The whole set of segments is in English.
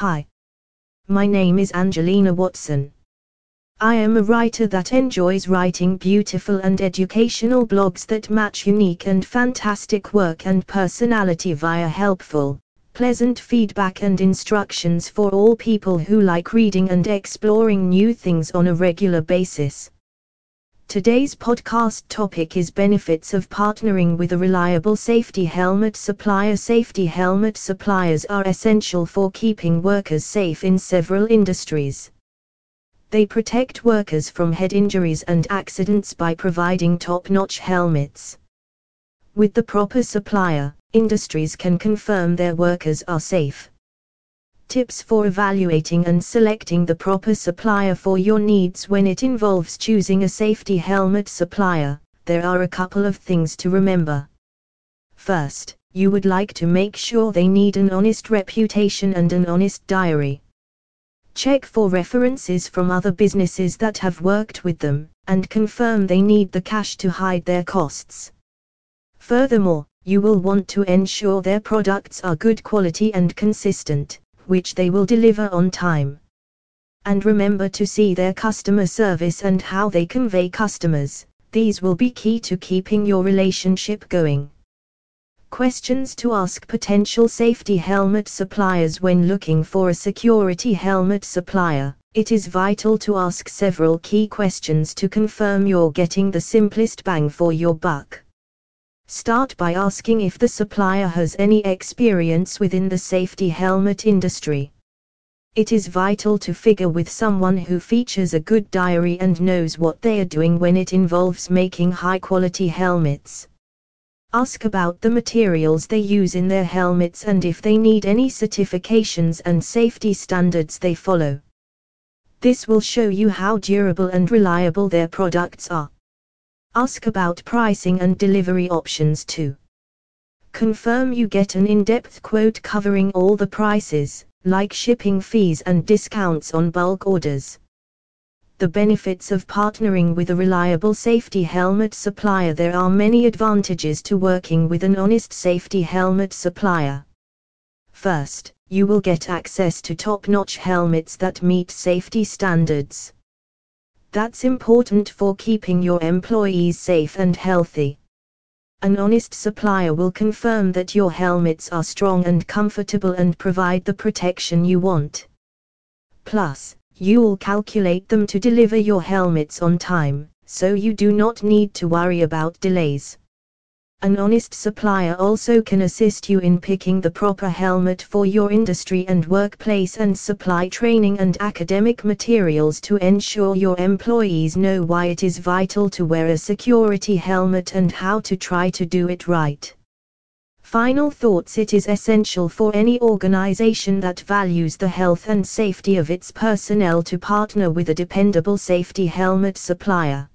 Hi. My name is Angelina Watson. I am a writer that enjoys writing beautiful and educational blogs that match unique and fantastic work and personality via helpful, pleasant feedback and instructions for all people who like reading and exploring new things on a regular basis. Today's podcast topic is benefits of partnering with a reliable safety helmet supplier. Safety helmet suppliers are essential for keeping workers safe in several industries. They protect workers from head injuries and accidents by providing top notch helmets. With the proper supplier, industries can confirm their workers are safe. Tips for evaluating and selecting the proper supplier for your needs when it involves choosing a safety helmet supplier. There are a couple of things to remember. First, you would like to make sure they need an honest reputation and an honest diary. Check for references from other businesses that have worked with them, and confirm they need the cash to hide their costs. Furthermore, you will want to ensure their products are good quality and consistent, which they will deliver on time. And remember to see their customer service and how they convey customers, these will be key to keeping your relationship going. Questions to ask potential safety helmet suppliers when looking for a security helmet supplier. It is vital to ask several key questions to confirm you're getting the simplest bang for your buck. Start by asking if the supplier has any experience within the safety helmet industry. It is vital to figure with someone who features a good diary and knows what they are doing when it involves making high quality helmets. Ask about the materials they use in their helmets and if they need any certifications and safety standards they follow. This will show you how durable and reliable their products are. Ask about pricing and delivery options too. Confirm you get an in depth quote covering all the prices, like shipping fees and discounts on bulk orders the benefits of partnering with a reliable safety helmet supplier. There are many advantages to working with an honest safety helmet supplier. First, you will get access to top notch helmets that meet safety standards. That's important for keeping your employees safe and healthy. An honest supplier will confirm that your helmets are strong and comfortable and provide the protection you want. Plus, you'll calculate them to deliver your helmets on time, so you do not need to worry about delays. An honest supplier also can assist you in picking the proper helmet for your industry and workplace and supply training and academic materials to ensure your employees know why it is vital to wear a security helmet and how to try to do it right. Final thoughts It is essential for any organization that values the health and safety of its personnel to partner with a dependable safety helmet supplier.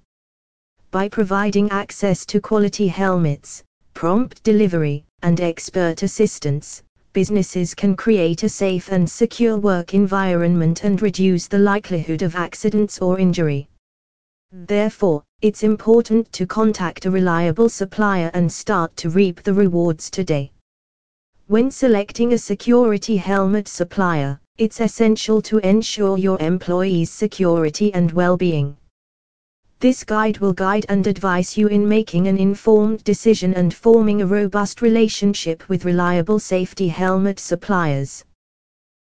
By providing access to quality helmets, prompt delivery, and expert assistance, businesses can create a safe and secure work environment and reduce the likelihood of accidents or injury. Therefore, it's important to contact a reliable supplier and start to reap the rewards today. When selecting a security helmet supplier, it's essential to ensure your employees' security and well being. This guide will guide and advise you in making an informed decision and forming a robust relationship with reliable safety helmet suppliers.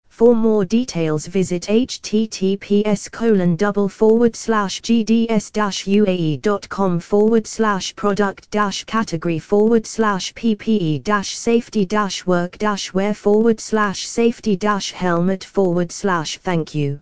For more details visit https colon double forward slash gds uae.com forward slash product dash category forward slash ppe dash safety dash work dash wear forward slash safety dash helmet forward slash thank you.